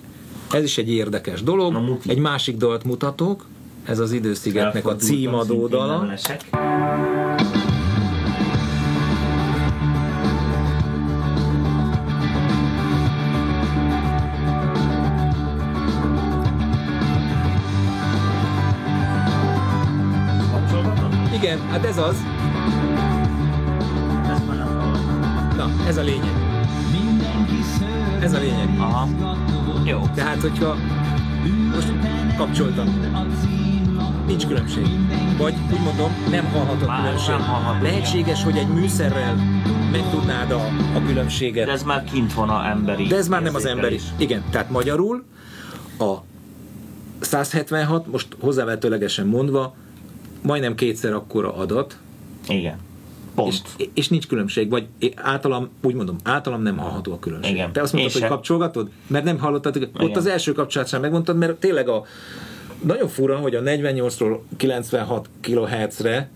ez is egy érdekes dolog.
Na,
egy másik dalt mutatok, ez az Időszigetnek a címadó dala. Hát ez az.
Már nem hallom.
Na, ez a lényeg. Ez a lényeg.
Aha. Jó.
Tehát, hogyha most kapcsoltam, nincs különbség. Vagy úgy mondom, nem hallható a különbség.
nem hallható,
Lehetséges, hogy egy műszerrel megtudnád a, a különbséget.
De ez már kint van a emberi
De ez már nem az emberi.
érzékelés.
Igen, tehát magyarul a 176, most hozzávetőlegesen mondva, majdnem kétszer akkora adat,
Igen. Pont.
és, és nincs különbség, vagy általam, úgy mondom, általam nem hallható a különbség.
Igen.
Te azt mondtad,
Én
hogy
sem. kapcsolgatod?
Mert nem hallottad, ott
Igen.
az első kapcsolatán megmondtad, mert tényleg a nagyon fura, hogy a 48-ról 96 kHz-re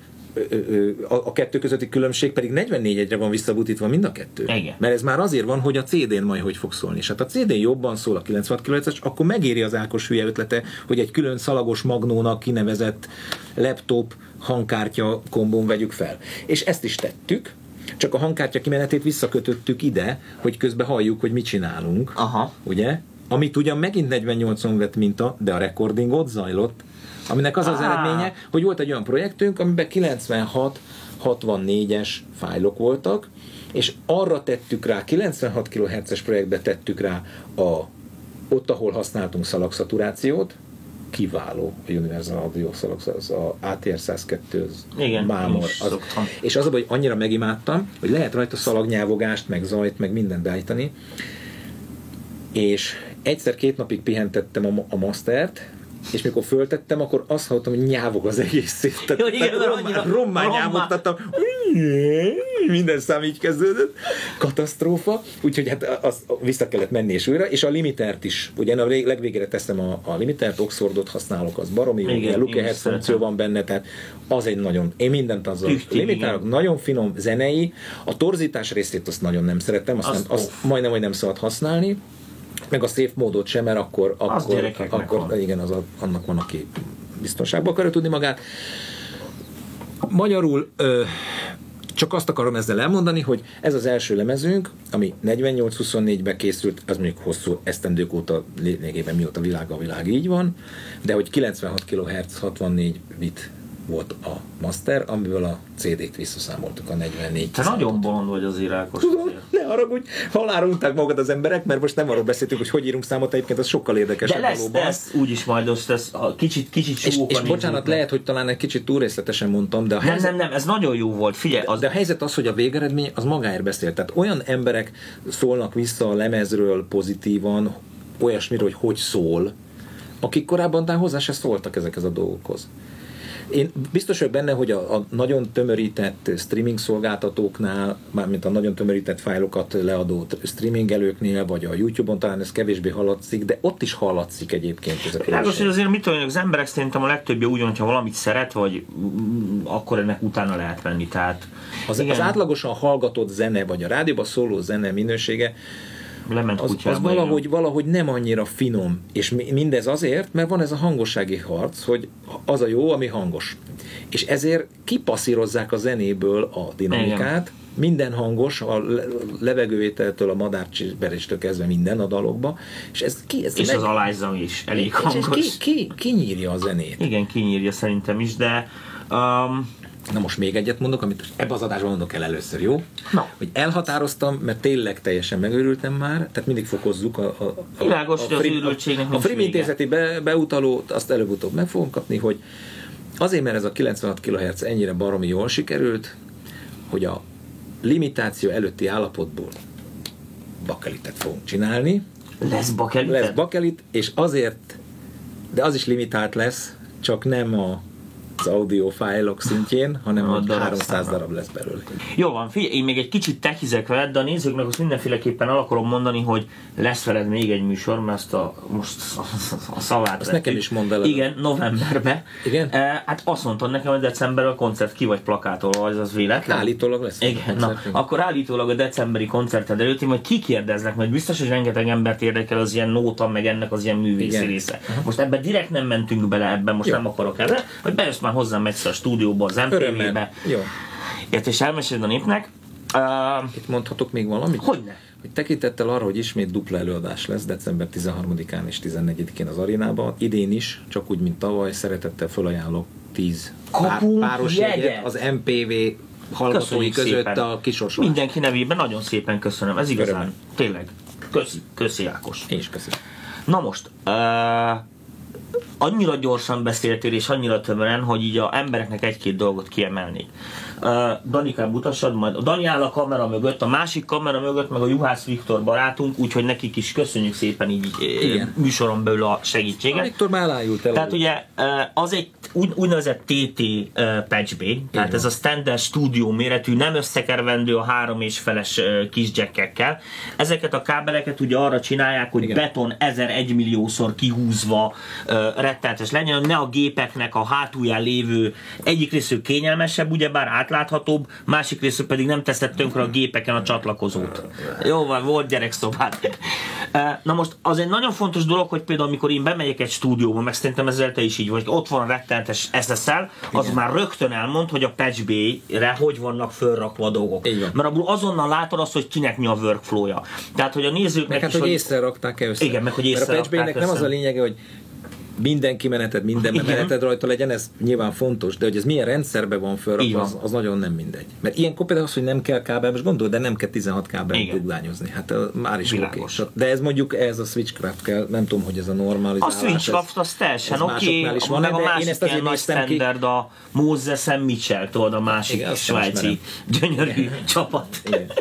a, kettő közötti különbség pedig 44 egyre van visszabutítva mind a kettő.
Igen.
Mert ez már azért van, hogy a CD-n majd hogy fog szólni. És hát a CD-n jobban szól a 96 kHz-es, akkor megéri az Ákos hülye ötlete, hogy egy külön szalagos magnónak kinevezett laptop hangkártya kombón vegyük fel. És ezt is tettük, csak a hangkártya kimenetét visszakötöttük ide, hogy közben halljuk, hogy mit csinálunk.
Aha.
Ugye? Amit ugyan megint 48-on vett minta, de a recording ott zajlott, aminek az az
Á.
eredménye, hogy volt egy olyan projektünk, amiben 96 64-es fájlok voltak, és arra tettük rá, 96 kHz-es projektbe tettük rá a, ott, ahol használtunk szalagszaturációt, kiváló a Universal Audio szalag, az a ATR 102, az
Igen,
mámor. Az,
szoktam.
és az hogy annyira megimádtam, hogy lehet rajta szalagnyávogást, meg zajt, meg mindent beállítani, és egyszer-két napig pihentettem a, a mastert, és mikor föltettem, akkor azt hallottam, hogy nyávog az egész szét. Tehát,
Jó, igen,
tehát rommá, rommá nyávogtattam. Minden szám így kezdődött. Katasztrófa. Úgyhogy hát azt vissza kellett menni és újra, és a limitert is. Ugye én a vég- legvégére teszem a, a limitert, Oxfordot használok, az baromi
Igen, is
ahead funkció van benne, tehát az egy nagyon, én mindent azzal
igen.
nagyon finom, zenei, a torzítás részét azt nagyon nem szeretem, azt,
Az
nem, azt majdnem, hogy nem szabad használni, meg a szép módot sem, mert akkor, akkor, akkor
van.
igen, az a, annak van, aki biztonságban akarja tudni magát. Magyarul ö, csak azt akarom ezzel elmondani, hogy ez az első lemezünk, ami 48-24-ben készült, az mondjuk hosszú esztendők óta, lényegében mióta világ a világ így van, de hogy 96 kHz 64 bit volt a master, amiből a CD-t visszaszámoltuk a 44
Te nagyon bolond vagy az irákos.
Tudom, ne haragudj, halálra unták magad az emberek, mert most nem arról beszéltünk, hogy hogy írunk számot, egyébként az sokkal
De
érdekesebb
lesz,
valóban.
lesz úgyis majd most ez a kicsit, kicsit
És, és bocsánat, lehet, hogy talán egy kicsit túl részletesen mondtam, de a
Nem,
helyzet,
nem, nem, ez nagyon jó volt, figyelj, az,
de a helyzet az, hogy a végeredmény az magáért beszél. Tehát olyan emberek szólnak vissza a lemezről pozitívan, olyasmiről, hogy hogy szól, akik korábban hozzá se szóltak ezekhez a dolgokhoz. Én biztos vagyok benne, hogy a, a nagyon tömörített streaming szolgáltatóknál, mármint a nagyon tömörített fájlokat leadó streamingelőknél, vagy a YouTube-on talán ez kevésbé hallatszik, de ott is hallatszik egyébként ez a
hogy azért mit tudom, az emberek szerintem a legtöbbje úgy, hogyha valamit szeret, vagy akkor ennek utána lehet menni. Tehát
Az,
igen,
az átlagosan hallgatott zene, vagy a rádióban szóló zene minősége,
lement
az, az
igen.
valahogy, valahogy nem annyira finom. És mi- mindez azért, mert van ez a hangossági harc, hogy az a jó, ami hangos. És ezért kipasszírozzák a zenéből a dinamikát, minden hangos, a le- levegővételtől, a madárcsisberéstől kezdve minden a dalokba, és ez ki, ez
És
meg-
az alájzam is elég
és ez
hangos.
ki, ki, ki nyírja a zenét.
Igen, kinyírja szerintem is, de um,
Na most még egyet mondok, amit ebbe az adásban mondok el először, jó?
Na.
Hogy elhatároztam, mert tényleg teljesen megőrültem már, tehát mindig fokozzuk a, a, a,
Világos,
a,
az
Frim-
őrültségnek
a, a Frim intézeti be, beutalót, azt előbb-utóbb meg fogom kapni, hogy azért, mert ez a 96 kHz ennyire baromi jól sikerült, hogy a limitáció előtti állapotból bakelitet fogunk csinálni,
lesz bakelit.
lesz bakelit, és azért, de az is limitált lesz, csak nem a az audio fájlok szintjén, hanem
A
hogy
darab
300
száma.
darab lesz belőle.
Jó van, figyelj, én még egy kicsit techizek veled, de a nézőknek azt mindenféleképpen el akarom mondani, hogy lesz veled még egy műsor, mert ezt a, most a, szavát
Azt nekem is mondd el.
Igen, novemberben.
Igen?
E, hát azt mondtad nekem, hogy decemberben a koncert ki vagy plakátolva, ez az véletlen?
Állítólag lesz.
Igen, na, akkor állítólag a decemberi koncerted előtt, én majd kikérdeznek, majd biztos, hogy rengeteg embert érdekel az ilyen nóta, meg ennek az ilyen művészi
Igen.
része. Most ebben direkt nem mentünk bele, ebben most
Jó.
nem akarok ebbe, hogy bejössz már hozzám egyszer a stúdióba, az MTV-be.
Jó.
Ért, és elmeséled a népnek. Uh,
Itt mondhatok még valamit?
hogyne?
Hogy tekintettel arra, hogy ismét dupla előadás lesz december 13-án és 14-én az arénában, idén is, csak úgy, mint tavaly, szeretettel felajánlok 10
Kapunk
páros
jegyet?
jegyet az MPV hallgatói
Köszönjük
között
szépen.
a kisorsolás.
Mindenki nevében nagyon szépen köszönöm, ez igazán,
Örömmel.
tényleg. Köszi, köszi Ákos.
Én is köszönöm.
Na most, uh, annyira gyorsan beszéltél, és annyira tömören, hogy így a embereknek egy-két dolgot kiemelnék. Uh, Danikám mutassad majd. A Dani áll a kamera mögött, a másik kamera mögött meg a Juhász Viktor barátunk, úgyhogy nekik is köszönjük szépen így
Igen.
Igen. műsoron belül a segítséget.
Viktor már elájult el.
Tehát ugye az egy úgy, úgynevezett TT patch B, tehát
van.
ez a standard stúdió méretű, nem összekervendő a három és feles kis jackekkel. Ezeket a kábeleket ugye arra csinálják, hogy
Igen.
beton 1001 milliószor kihúzva eh, rettenetes legyen, hogy ne a gépeknek a hátulján lévő egyik részük kényelmesebb, ugyebár átláthatóbb, másik részük pedig nem teszett tönkre a gépeken a csatlakozót. Jó van, volt gyerekszobát. Na most az egy nagyon fontos dolog, hogy például amikor én bemegyek egy stúdióba, meg szerintem ezzel te is így vagy, ott van a rettenetes SSL, az Igen. már rögtön elmond, hogy a Patch B-re hogy vannak fölrakva a dolgok. Mert abból azonnal látod azt, hogy kinek mi a workflow-ja. Tehát, hogy a nézőknek
meg hát,
is,
hogy, hogy észre rakták -e össze.
Igen, meg hogy
észre Mert a Patch nem az a lényege, hogy minden kimeneted, minden Igen. meneted rajta legyen, ez nyilván fontos, de hogy ez milyen rendszerben van föl, az, az, nagyon nem mindegy. Mert ilyenkor például az, hogy nem kell kábel, most gondol, de nem kell 16 kábel dugdányozni. Hát uh, már is oké. Okay. De ez mondjuk ez a switchcraft kell, nem tudom, hogy ez a normalizálás.
A switchcraft az teljesen oké, okay, van, meg a másik én ezt ilyen nagy standard, ki... a Moses Mitchell, tudod, a másik Igen, svájci gyönyörű Igen. csapat. Igen.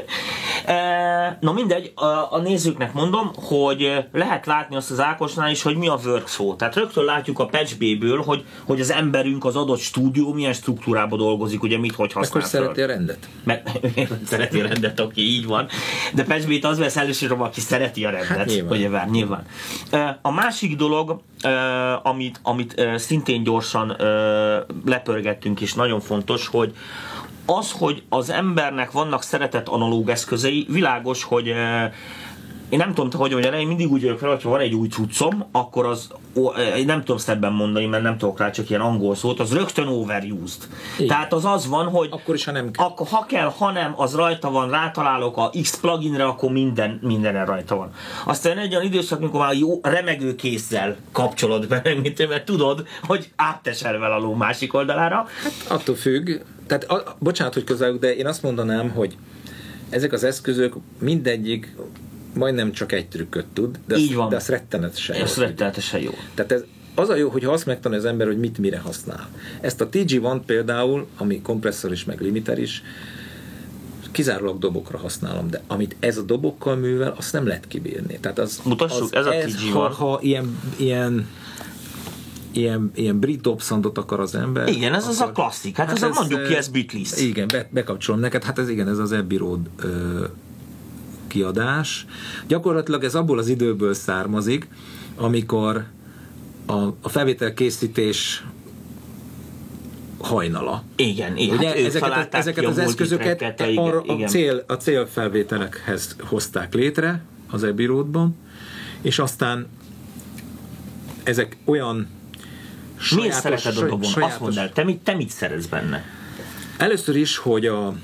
Na mindegy, a, a nézőknek mondom, hogy lehet látni azt az Ákosnál is, hogy mi a workflow. Tehát rögtön látjuk a patchbéből, hogy, hogy az emberünk az adott stúdió milyen struktúrában dolgozik, ugye mit, hogy használ.
Akkor szereti a rendet.
Mert, szereti a rendet, oké, így van. De patchbét az vesz először, aki szereti a rendet. Hát, nyilván. Ugye, nyilván. A másik dolog, amit, amit szintén gyorsan lepörgettünk, és nagyon fontos, hogy az, hogy az embernek vannak szeretett analóg eszközei, világos, hogy eh, én nem tudom, hogy mondjam, én mindig úgy vagyok fel, hogyha van egy új cuccom, akkor az, eh, én nem tudom szebben mondani, mert nem tudok rá csak ilyen angol szót, az rögtön overused. Igen. Tehát az az van, hogy
akkor is, ha nem kell.
Akkor, ha kell, ha nem, az rajta van, rátalálok a X pluginre, akkor minden, mindenre rajta van. Aztán egy olyan időszak, amikor már jó remegő kézzel kapcsolod be, mert tudod, hogy áttesel vele a ló másik oldalára.
Hát attól függ, tehát a, bocsánat, hogy közel, de én azt mondanám, hogy ezek az eszközök mindegyik majdnem csak egy trükköt tud, de, Így van. de az rettenetesen
jó. Ez rettenetesen jó.
Tehát ez, az a jó, hogy azt megtanulja az ember, hogy mit mire használ. Ezt a TG1 például, ami kompresszor is, meg limiter is, kizárólag dobokra használom, de amit ez a dobokkal művel, azt nem lehet kibírni. Tehát az,
Mutassuk, az, ez a TG1. Ha,
ha ilyen, ilyen ilyen, ilyen brit dobszandot akar az ember.
Igen, ez akkor, az a klasszik. Hát, hát ez, ez a mondjuk ki, ez Beatles.
Igen, be, bekapcsolom neked. Hát ez igen, ez az Abbey Road ö, kiadás. Gyakorlatilag ez abból az időből származik, amikor a, a felvétel készítés hajnala.
Igen, igen. Ugye, hát
ezeket, ezeket az eszközöket arra igen. A, cél, a célfelvételekhez hozták létre az Abbey Roadban, és aztán ezek olyan
Miért szereted a dobon? Sajátos. Azt mondd el, te mit, te mit szeretsz benne?
Először is, hogy a,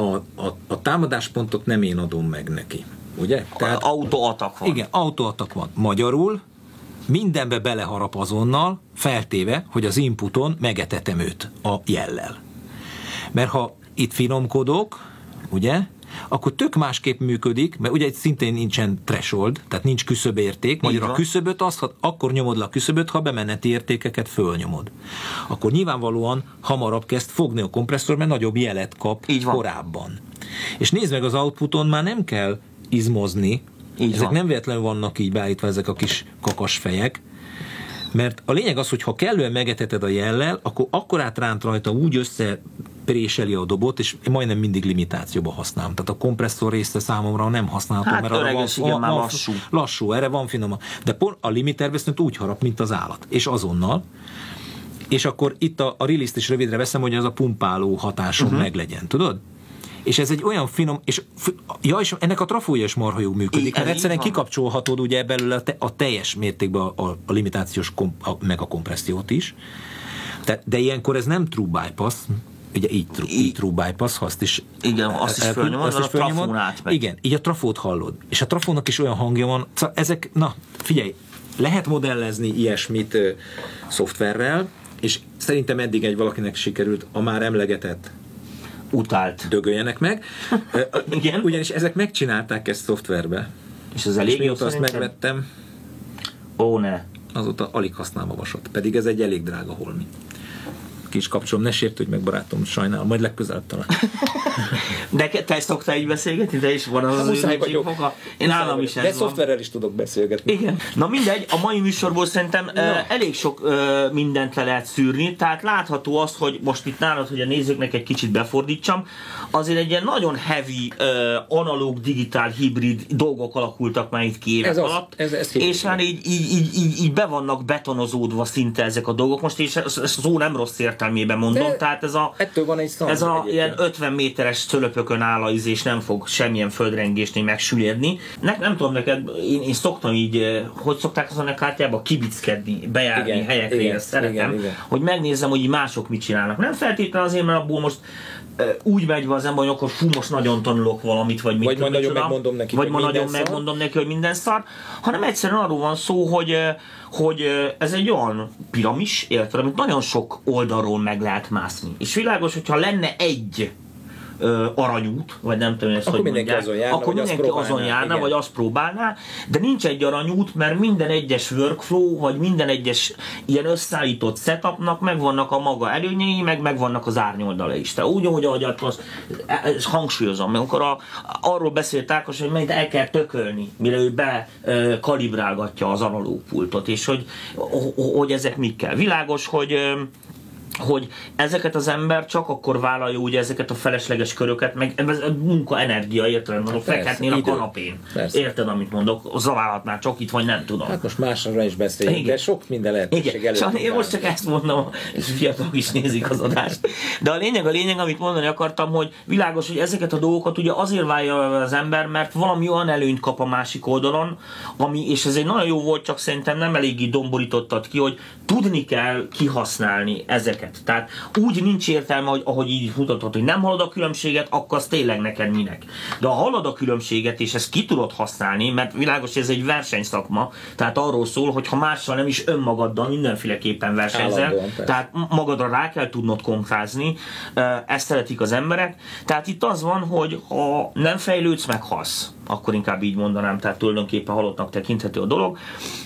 a, a, a támadáspontot nem én adom meg neki. Ugye?
Tehát, autoatak van.
Igen, autoatak van. Magyarul mindenbe beleharap azonnal, feltéve, hogy az inputon megetetem őt a jellel. Mert ha itt finomkodok, ugye, akkor tök másképp működik, mert ugye szintén nincsen threshold, tehát nincs küszöbérték, magyar a küszöböt azt, ha, akkor nyomod le a küszöböt, ha bemeneti értékeket fölnyomod. Akkor nyilvánvalóan hamarabb kezd fogni a kompresszor, mert nagyobb jelet kap Így van. korábban. És nézd meg az outputon, már nem kell izmozni, így ezek van. nem véletlenül vannak így beállítva ezek a kis kakas fejek, mert a lényeg az, hogy ha kellően megeteted a jellel, akkor akkor átránt rajta úgy össze préseli a dobot, és majdnem mindig limitációba használom. Tehát a kompresszor része számomra nem használható,
hát, mert arra van, igen, van, lassú.
lassú, erre van finom. De pont a limiter viszont úgy harap, mint az állat. És azonnal. És akkor itt a, a release is rövidre veszem, hogy az a pumpáló hatásom uh-huh. meglegyen, tudod? És ez egy olyan finom, és, ja, és ennek a trafója is marha jó működik, mert egyszerűen kikapcsolhatod ugye belőle a, te, a teljes mértékben a, a, a limitációs kom, a, meg a kompressziót is. De, de ilyenkor ez nem true bypass, ugye így, true, így true bypass, ha azt is
igen, azt is fölnyomod, azt is a trafón átmegy.
Igen, így a trafót hallod. És a trafónak is olyan hangja van, szóval ezek, na figyelj, lehet modellezni ilyesmit ö, szoftverrel, és szerintem eddig egy valakinek sikerült a már emlegetett
utált.
Dögöljenek meg. Igen. Ugyanis ezek megcsinálták ezt szoftverbe.
És az elég
jó azt megvettem.
Ó, ne.
Azóta alig használom a vasat. Pedig ez egy elég drága holmi kis kapcsolom, ne sértődj meg barátom, sajnálom, majd legközelebb talán.
De te szoktál így beszélgetni, de is van az az
muszáj vagyok. Foka.
Én állam is
ez De szoftverrel is tudok beszélgetni.
Igen. Na mindegy, a mai műsorból szerintem no. uh, elég sok uh, mindent le lehet szűrni, tehát látható az, hogy most itt nálad, hogy a nézőknek egy kicsit befordítsam, azért egy ilyen nagyon heavy, uh, analóg, digitál, hibrid dolgok alakultak már itt ki évek
Ez az,
alatt,
ez- ez
és már így, így, így, így, így be vannak betonozódva szinte ezek a dolgok. Most és szó nem rossz értelmében mondom,
De
tehát ez a,
ettől van egy
ez a
egyébként.
ilyen 50 méteres cölöpökön áll a íz, és nem fog semmilyen földrengésnél megsüllyedni. Ne, nem tudom neked, én, én szoktam így, hogy szokták azon a kártyába kibickedni, bejárni
Igen,
helyekre,
igen,
ezt szeretem,
igen, igen.
hogy megnézzem, hogy mások mit csinálnak. Nem feltétlenül azért, mert abból most úgy megy be az ember, hogy akkor fú, most nagyon tanulok valamit, vagy mit
Vagy majd nagyon megmondom neki,
vagy ma nagyon
szar.
megmondom neki, hogy minden szar, hanem egyszerűen arról van szó, hogy, hogy ez egy olyan piramis, érted, amit nagyon sok oldalról meg lehet mászni. És világos, hogyha lenne egy aranyút, vagy nem tudom, ezt
Akkor
hogy
mindenki
mondják,
azon járna,
akkor
vagy azt
mindenki azon
próbálná,
járna,
igen.
vagy azt próbálná, de nincs egy aranyút, mert minden egyes workflow, vagy minden egyes ilyen összeállított setupnak megvannak a maga előnyei, meg megvannak az árnyoldala is. Tehát úgy, ahogy ahogy azt, ezt hangsúlyozom, mert akkor a, arról beszélt Ákos, hogy majd el kell tökölni, mire ő be ö, kalibrálgatja az analóg pultot, és hogy, hogy ezek mik kell. Világos, hogy hogy ezeket az ember csak akkor vállalja ugye ezeket a felesleges köröket, meg ez munka energia értelem, mondok,
Persze,
fekhetnél a kanapén.
Persze.
Érted, amit mondok? Zaválhatnál csak itt, vagy nem tudom.
Hát most másra is beszéljünk,
Igen.
de sok minden lehetőség
Igen,
előtt.
én most csak ezt mondom, és fiatalok is nézik az adást. De a lényeg, a lényeg, amit mondani akartam, hogy világos, hogy ezeket a dolgokat ugye azért válja az ember, mert valami olyan előnyt kap a másik oldalon, ami, és ez egy nagyon jó volt, csak szerintem nem eléggé domborítottad ki, hogy tudni kell kihasználni ezeket. Tehát úgy nincs értelme, hogy ahogy így mutatod, hogy nem hallod a különbséget, akkor az tényleg neked minek. De ha hallod a különbséget, és ezt ki tudod használni, mert világos, hogy ez egy versenyszakma, tehát arról szól, hogy ha mással nem is önmagaddal mindenféleképpen versenyzel,
Állandóan,
tehát magadra rá kell tudnod konkrázni, ezt szeretik az emberek. Tehát itt az van, hogy ha nem fejlődsz, meghalsz. Akkor inkább így mondanám, tehát tulajdonképpen halottnak tekinthető a dolog.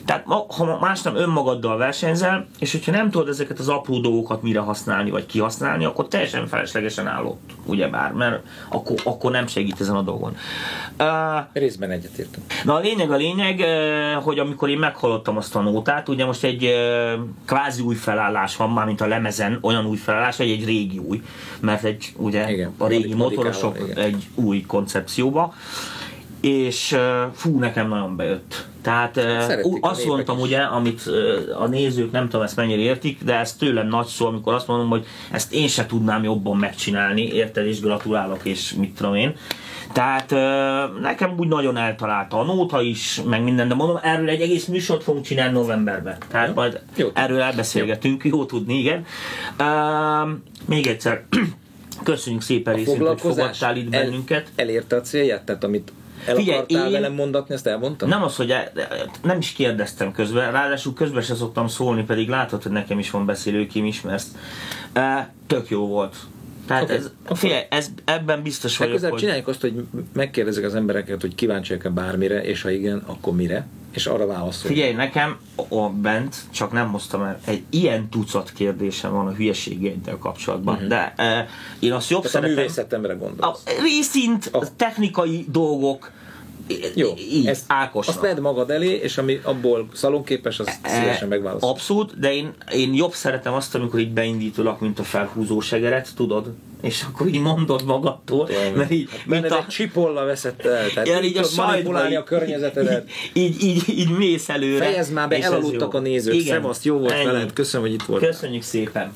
Tehát ha más nem önmagaddal versenyzel, és hogyha nem tudod ezeket az apró dolgokat mire használni, vagy kihasználni, akkor teljesen feleslegesen állott, ugyebár, mert akkor, akkor nem segít ezen a dolgon. Uh,
Részben egyetértem.
Na a lényeg a lényeg, hogy amikor én meghallottam azt a nótát, ugye most egy kvázi új felállás van, már mint a lemezen, olyan új felállás, vagy egy régi új, mert egy, ugye
Igen,
a régi motorosok
igen.
egy új koncepcióba, és fú, nekem nagyon bejött. Tehát eh,
Szeretik
azt mondtam
is.
ugye, amit a nézők nem tudom ezt mennyire értik, de ez tőlem nagy szó, amikor azt mondom, hogy ezt én se tudnám jobban megcsinálni, érted, és gratulálok, és mit tudom én. Tehát nekem úgy nagyon eltalálta a nóta is, meg minden, de mondom, erről egy egész műsort fogunk csinálni novemberben. Tehát
Jó.
majd
Jó.
erről elbeszélgetünk, jó tudni, igen. Még egyszer, köszönjük szépen részint, hogy fogadtál itt
el-
bennünket.
elérte a célját? Tehát amit el
Figyelj,
akartál
én-
velem mondatni, ezt elmondtam?
Nem az, hogy el, nem is kérdeztem közben, ráadásul közben se szoktam szólni, pedig látod, hogy nekem is van beszélőkém, ismersz. E, tök jó volt. Tehát
Oké,
ez,
akkor-
figyelj, ez, ebben biztos vagyok, hogy...
csináljuk azt, hogy megkérdezzük az embereket, hogy kíváncsiak-e bármire, és ha igen, akkor mire, és arra válaszol.
Figyelj, nekem a bent, csak nem hoztam el, egy ilyen tucat kérdésem van a hülyeségeiddel kapcsolatban, uh-huh. de e, én azt jobb
Tehát a
szeretem...
művészetemre
A
gondolsz.
részint, a technikai dolgok,
Jó,
így,
ezt,
Ákosnak.
azt vedd magad elé, és ami abból szalonképes, azt szívesen megválaszol.
Abszolút, de én, én jobb szeretem azt, amikor így beindítólag, mint a felhúzó segeret, tudod? És akkor így mondod magadtól, mert így,
Hát
mint
benned
a,
csipolla veszett el, tehát
ilyen
így
így a
manipulálni a környezetedet.
Így, így, így, így mész előre.
Fejezd már be, elaludtak a nézők.
Igen,
Szevaszt, jó volt
ennyi.
veled, köszönöm, hogy itt voltál.
Köszönjük szépen.